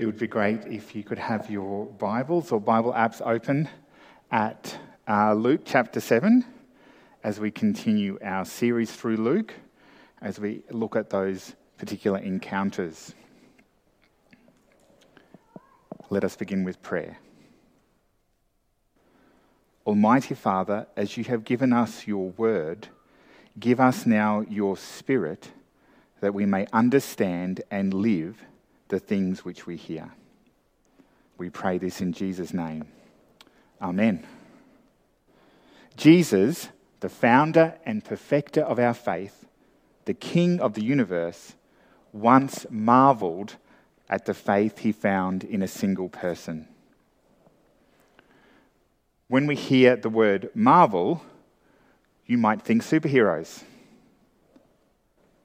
it would be great if you could have your Bibles or Bible apps open at uh, Luke chapter 7 as we continue our series through Luke, as we look at those particular encounters. Let us begin with prayer. Almighty Father, as you have given us your word, give us now your spirit that we may understand and live the things which we hear. We pray this in Jesus' name. Amen. Jesus, the founder and perfecter of our faith, the King of the universe, once marveled at the faith he found in a single person. When we hear the word marvel, you might think superheroes.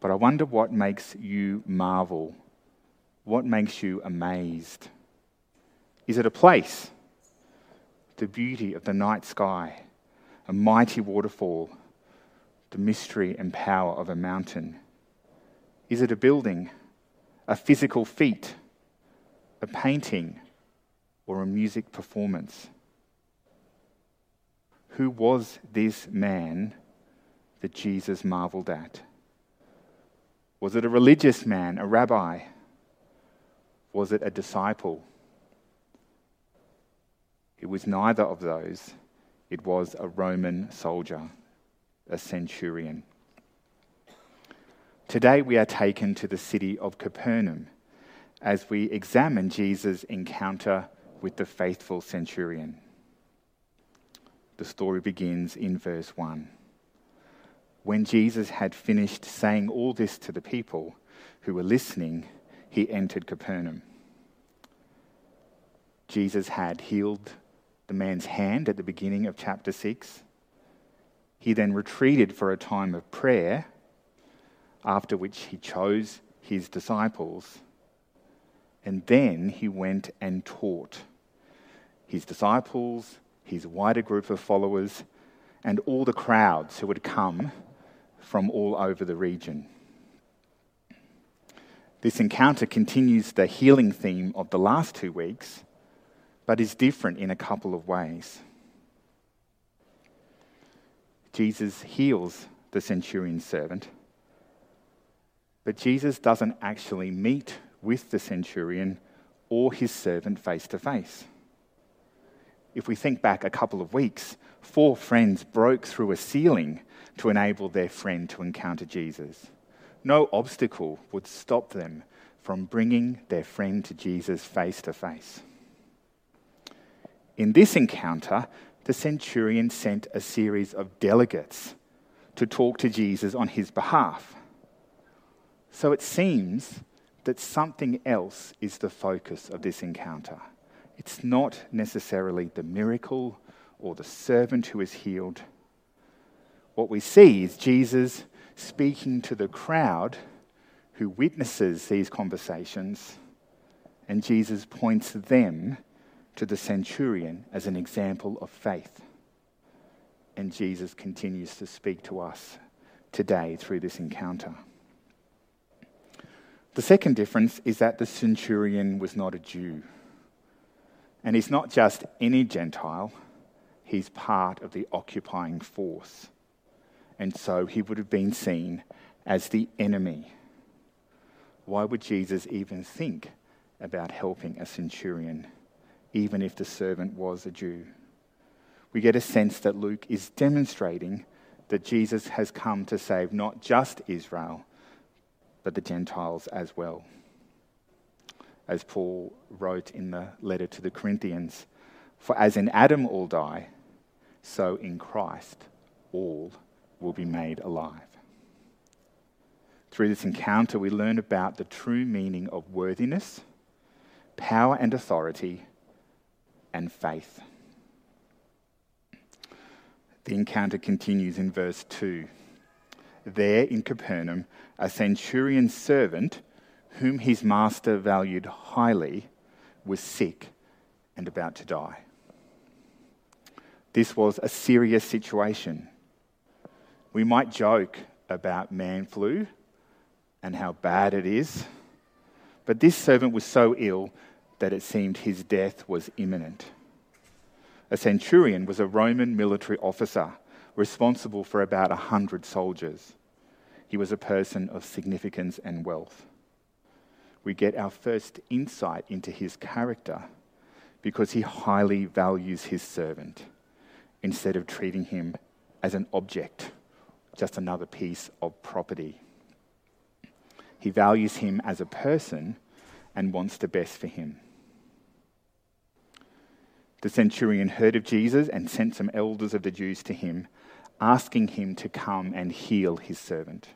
But I wonder what makes you marvel what makes you amazed? Is it a place? The beauty of the night sky, a mighty waterfall, the mystery and power of a mountain? Is it a building, a physical feat, a painting, or a music performance? Who was this man that Jesus marveled at? Was it a religious man, a rabbi? Was it a disciple? It was neither of those. It was a Roman soldier, a centurion. Today we are taken to the city of Capernaum as we examine Jesus' encounter with the faithful centurion. The story begins in verse 1. When Jesus had finished saying all this to the people who were listening, he entered Capernaum. Jesus had healed the man's hand at the beginning of chapter 6. He then retreated for a time of prayer, after which he chose his disciples. And then he went and taught his disciples, his wider group of followers, and all the crowds who had come from all over the region. This encounter continues the healing theme of the last two weeks, but is different in a couple of ways. Jesus heals the centurion's servant, but Jesus doesn't actually meet with the centurion or his servant face to face. If we think back a couple of weeks, four friends broke through a ceiling to enable their friend to encounter Jesus. No obstacle would stop them from bringing their friend to Jesus face to face. In this encounter, the centurion sent a series of delegates to talk to Jesus on his behalf. So it seems that something else is the focus of this encounter. It's not necessarily the miracle or the servant who is healed. What we see is Jesus speaking to the crowd who witnesses these conversations, and Jesus points them to the centurion as an example of faith. And Jesus continues to speak to us today through this encounter. The second difference is that the centurion was not a Jew. And he's not just any Gentile, he's part of the occupying force and so he would have been seen as the enemy. Why would Jesus even think about helping a centurion, even if the servant was a Jew? We get a sense that Luke is demonstrating that Jesus has come to save not just Israel, but the Gentiles as well. As Paul wrote in the letter to the Corinthians, for as in Adam all die, so in Christ all will be made alive. Through this encounter, we learn about the true meaning of worthiness, power and authority, and faith. The encounter continues in verse 2. There in Capernaum, a centurion's servant, whom his master valued highly, was sick and about to die. This was a serious situation. We might joke about man flu and how bad it is, but this servant was so ill that it seemed his death was imminent. A centurion was a Roman military officer responsible for about a hundred soldiers. He was a person of significance and wealth. We get our first insight into his character because he highly values his servant instead of treating him as an object, just another piece of property. He values him as a person and wants the best for him. The centurion heard of Jesus and sent some elders of the Jews to him, asking him to come and heal his servant.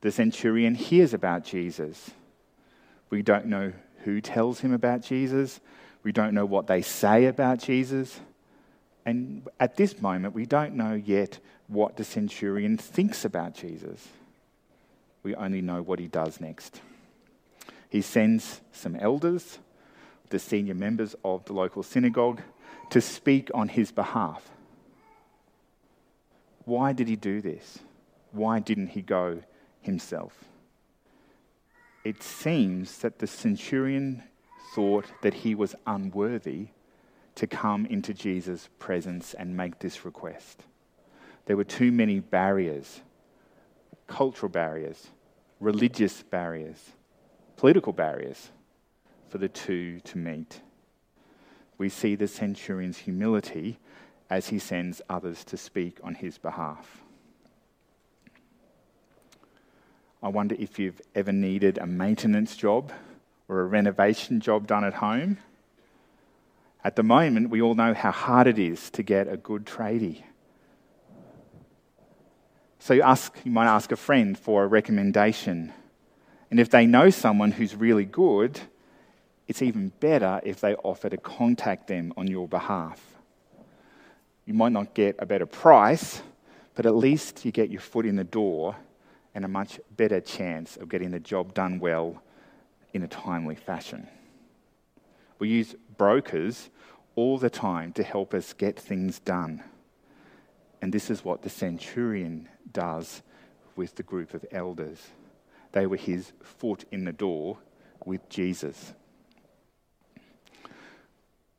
The centurion hears about Jesus. We don't know who tells him about Jesus. We don't know what they say about Jesus. And at this moment, we don't know yet what the centurion thinks about Jesus. We only know what he does next. He sends some elders the senior members of the local synagogue to speak on his behalf. Why did he do this? Why didn't he go himself? It seems that the centurion thought that he was unworthy to come into Jesus' presence and make this request. There were too many barriers cultural barriers, religious barriers, political barriers for the two to meet. We see the centurion's humility as he sends others to speak on his behalf. I wonder if you've ever needed a maintenance job or a renovation job done at home. At the moment, we all know how hard it is to get a good tradie. So you, ask, you might ask a friend for a recommendation. And if they know someone who's really good, it's even better if they offer to contact them on your behalf. You might not get a better price, but at least you get your foot in the door and a much better chance of getting the job done well in a timely fashion. We use brokers all the time to help us get things done. And this is what the centurion does with the group of elders. They were his foot in the door with Jesus.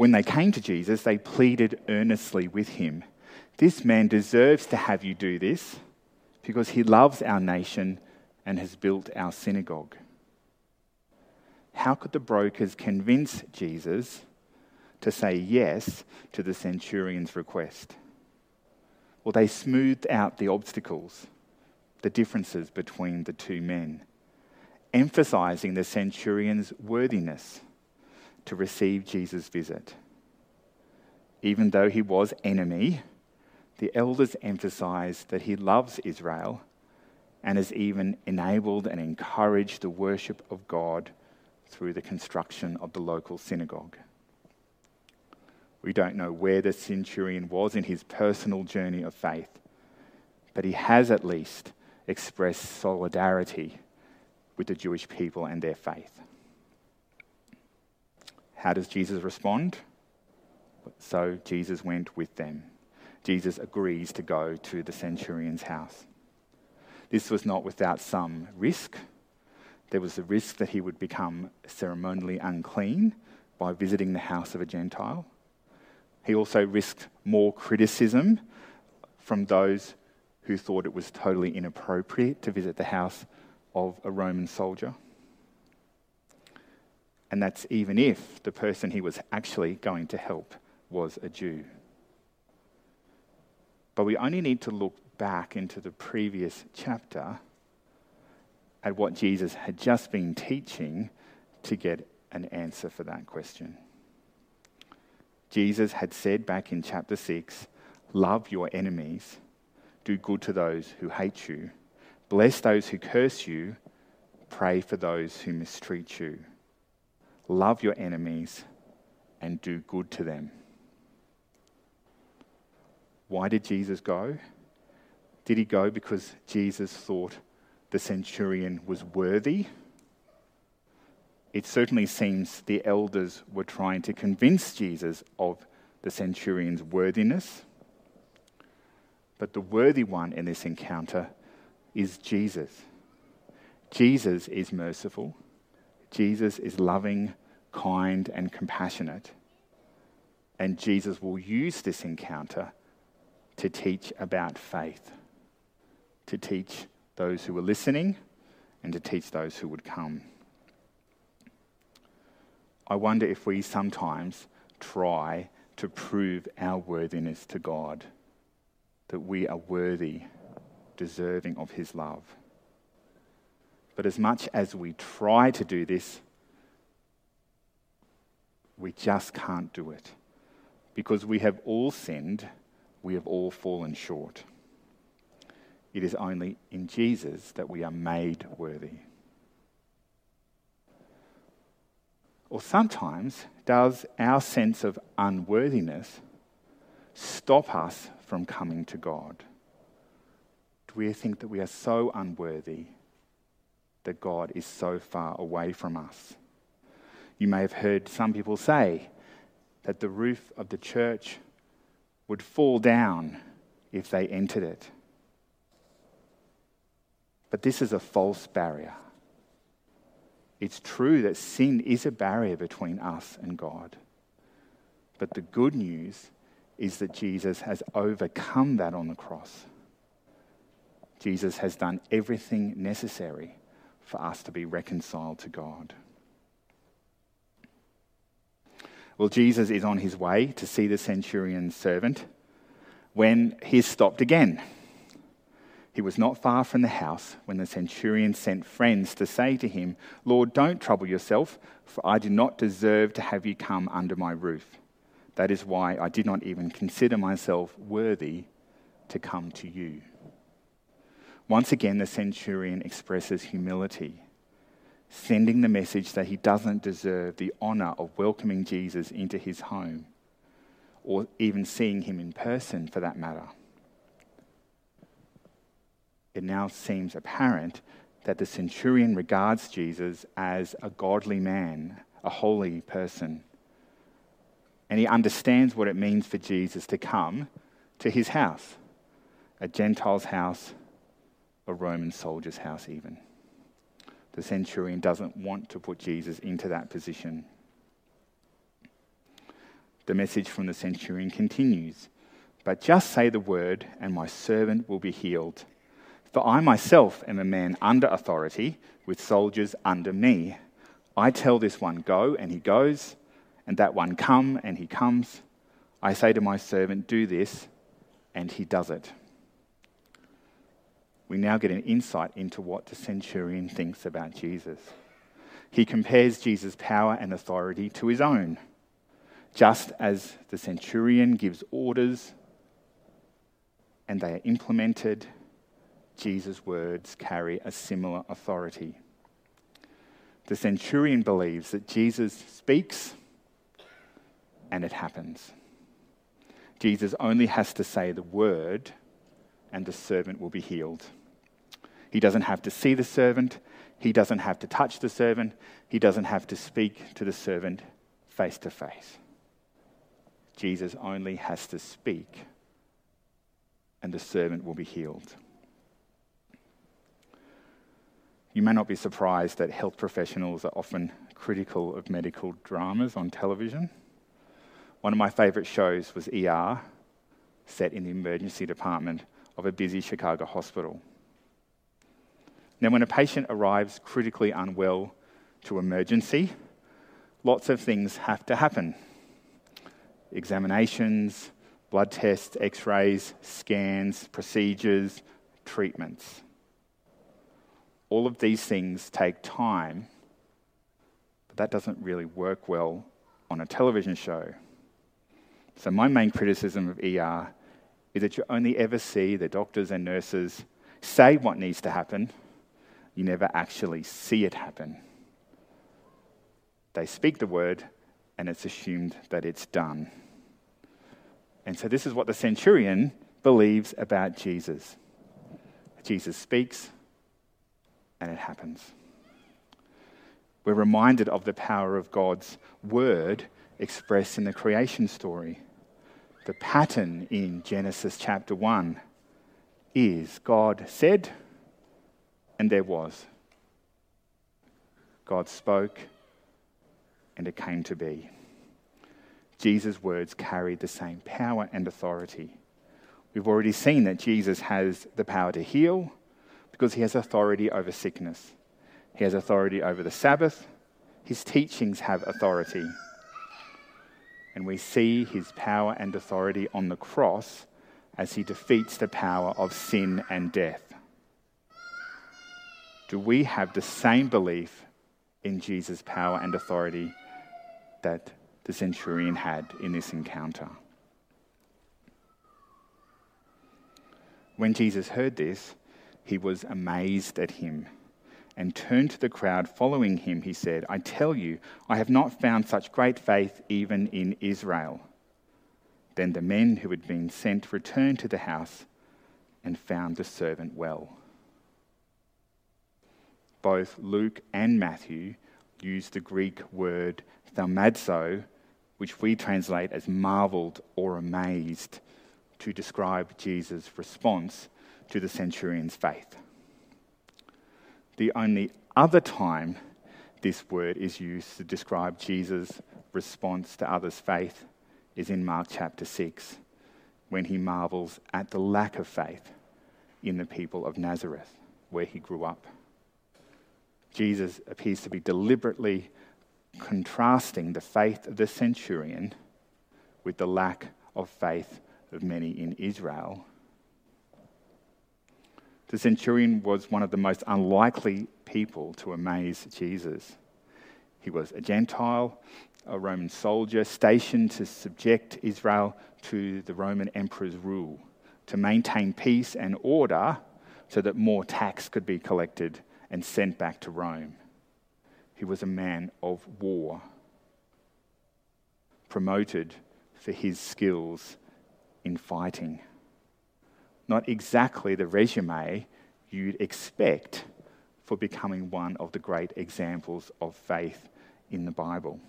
When they came to Jesus, they pleaded earnestly with him This man deserves to have you do this because he loves our nation and has built our synagogue. How could the brokers convince Jesus to say yes to the centurion's request? Well, they smoothed out the obstacles, the differences between the two men, emphasizing the centurion's worthiness to receive Jesus' visit. Even though he was enemy, the elders emphasize that he loves Israel and has even enabled and encouraged the worship of God through the construction of the local synagogue. We don't know where the centurion was in his personal journey of faith, but he has at least expressed solidarity with the Jewish people and their faith. How does Jesus respond? So Jesus went with them. Jesus agrees to go to the centurion's house. This was not without some risk. There was the risk that he would become ceremonially unclean by visiting the house of a Gentile. He also risked more criticism from those who thought it was totally inappropriate to visit the house of a Roman soldier. And that's even if the person he was actually going to help was a Jew. But we only need to look back into the previous chapter at what Jesus had just been teaching to get an answer for that question. Jesus had said back in chapter 6 Love your enemies, do good to those who hate you, bless those who curse you, pray for those who mistreat you love your enemies, and do good to them. Why did Jesus go? Did he go because Jesus thought the centurion was worthy? It certainly seems the elders were trying to convince Jesus of the centurion's worthiness. But the worthy one in this encounter is Jesus. Jesus is merciful. Jesus is loving, kind, and compassionate. And Jesus will use this encounter to teach about faith, to teach those who are listening, and to teach those who would come. I wonder if we sometimes try to prove our worthiness to God, that we are worthy, deserving of His love. But as much as we try to do this, we just can't do it. Because we have all sinned, we have all fallen short. It is only in Jesus that we are made worthy. Or sometimes, does our sense of unworthiness stop us from coming to God? Do we think that we are so unworthy that God is so far away from us? You may have heard some people say that the roof of the church would fall down if they entered it. But this is a false barrier. It's true that sin is a barrier between us and God. But the good news is that Jesus has overcome that on the cross. Jesus has done everything necessary for us to be reconciled to God. Well, Jesus is on his way to see the centurion's servant when he's stopped again. He was not far from the house when the centurion sent friends to say to him, Lord, don't trouble yourself, for I do not deserve to have you come under my roof. That is why I did not even consider myself worthy to come to you. Once again, the centurion expresses humility, sending the message that he doesn't deserve the honor of welcoming Jesus into his home, or even seeing him in person for that matter it now seems apparent that the centurion regards Jesus as a godly man, a holy person. And he understands what it means for Jesus to come to his house, a Gentile's house, a Roman soldier's house, even. The centurion doesn't want to put Jesus into that position. The message from the centurion continues But just say the word, and my servant will be healed. For I myself am a man under authority, with soldiers under me. I tell this one, Go, and he goes, and that one, Come, and he comes. I say to my servant, Do this, and he does it. We now get an insight into what the centurion thinks about Jesus. He compares Jesus' power and authority to his own. Just as the centurion gives orders and they are implemented Jesus' words carry a similar authority. The centurion believes that Jesus speaks and it happens. Jesus only has to say the word and the servant will be healed. He doesn't have to see the servant, he doesn't have to touch the servant, he doesn't have to speak to the servant face to face. Jesus only has to speak and the servant will be healed. You may not be surprised that health professionals are often critical of medical dramas on television. One of my favourite shows was ER, set in the emergency department of a busy Chicago hospital. Now, when a patient arrives critically unwell to emergency, lots of things have to happen examinations, blood tests, x rays, scans, procedures, treatments. All of these things take time, but that doesn't really work well on a television show. So, my main criticism of ER is that you only ever see the doctors and nurses say what needs to happen, you never actually see it happen. They speak the word, and it's assumed that it's done. And so, this is what the centurion believes about Jesus. Jesus speaks, and it happens. We're reminded of the power of God's word expressed in the creation story. The pattern in Genesis chapter 1 is God said, and there was. God spoke, and it came to be. Jesus' words carried the same power and authority. We've already seen that Jesus has the power to heal because he has authority over sickness. He has authority over the Sabbath. His teachings have authority. And we see his power and authority on the cross as he defeats the power of sin and death. Do we have the same belief in Jesus' power and authority that the centurion had in this encounter? When Jesus heard this, he was amazed at him and turned to the crowd following him. He said, I tell you, I have not found such great faith even in Israel. Then the men who had been sent returned to the house and found the servant well. Both Luke and Matthew use the Greek word thaumazo, which we translate as marveled or amazed, to describe Jesus' response to the centurion's faith. The only other time this word is used to describe Jesus' response to others' faith is in Mark chapter 6, when he marvels at the lack of faith in the people of Nazareth, where he grew up. Jesus appears to be deliberately contrasting the faith of the centurion with the lack of faith of many in Israel. The centurion was one of the most unlikely people to amaze Jesus. He was a Gentile, a Roman soldier stationed to subject Israel to the Roman emperor's rule, to maintain peace and order so that more tax could be collected and sent back to Rome. He was a man of war, promoted for his skills in fighting. Not exactly the resume you'd expect for becoming one of the great examples of faith in the Bible.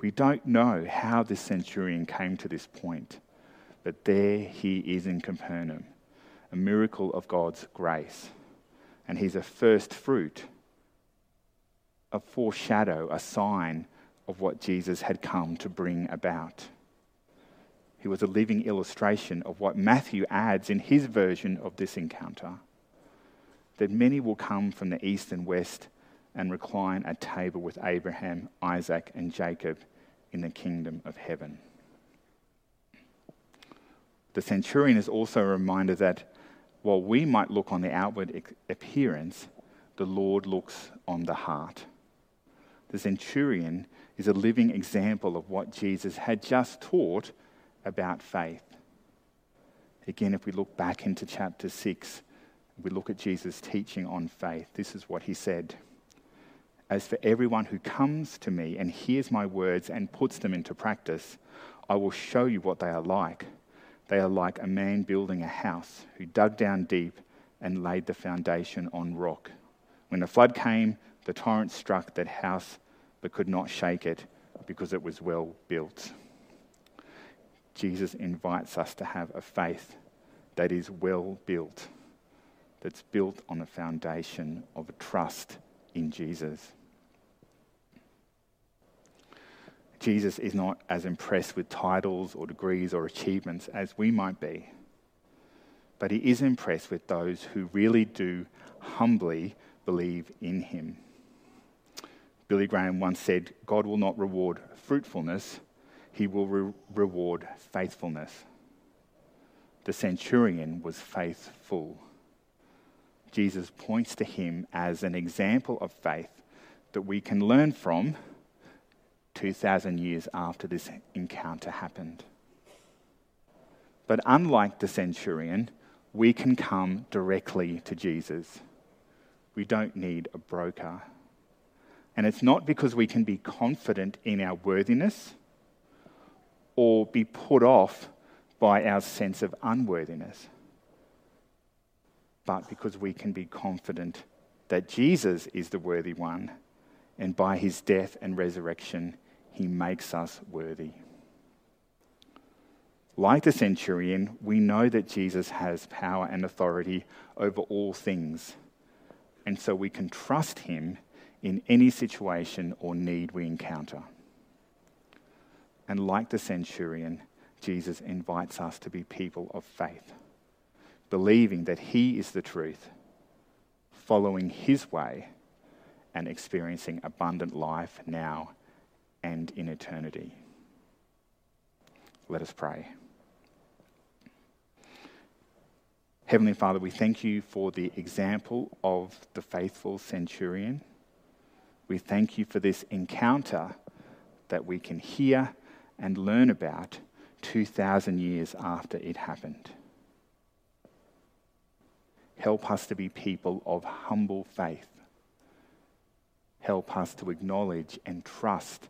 We don't know how this centurion came to this point, but there he is in Capernaum, a miracle of God's grace. And he's a first fruit, a foreshadow, a sign of what Jesus had come to bring about. He was a living illustration of what Matthew adds in his version of this encounter that many will come from the east and west and recline at table with Abraham, Isaac, and Jacob in the kingdom of heaven. The centurion is also a reminder that while we might look on the outward appearance, the Lord looks on the heart. The centurion is a living example of what Jesus had just taught about faith. Again, if we look back into chapter 6, we look at Jesus' teaching on faith, this is what he said. As for everyone who comes to me and hears my words and puts them into practice, I will show you what they are like. They are like a man building a house who dug down deep and laid the foundation on rock. When the flood came, the torrent struck that house but could not shake it because it was well built. Jesus invites us to have a faith that is well built, that's built on the foundation of trust in Jesus. Jesus is not as impressed with titles or degrees or achievements as we might be, but he is impressed with those who really do humbly believe in him. Billy Graham once said, God will not reward fruitfulness, he will re- reward faithfulness. The centurion was faithful. Jesus points to him as an example of faith that we can learn from 2,000 years after this encounter happened. But unlike the centurion, we can come directly to Jesus. We don't need a broker. And it's not because we can be confident in our worthiness or be put off by our sense of unworthiness, but because we can be confident that Jesus is the worthy one, and by his death and resurrection, he makes us worthy. Like the centurion, we know that Jesus has power and authority over all things. And so we can trust him in any situation or need we encounter. And like the centurion, Jesus invites us to be people of faith, believing that He is the truth, following His way, and experiencing abundant life now and in eternity. Let us pray. Heavenly Father, we thank you for the example of the faithful centurion. We thank you for this encounter that we can hear and learn about 2,000 years after it happened. Help us to be people of humble faith. Help us to acknowledge and trust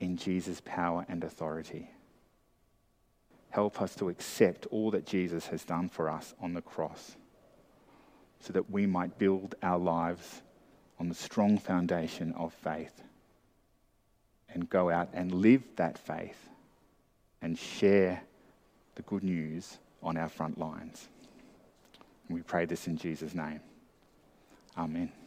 in Jesus' power and authority. Help us to accept all that Jesus has done for us on the cross so that we might build our lives on the strong foundation of faith and go out and live that faith and share the good news on our front lines. we pray this in Jesus' name. Amen.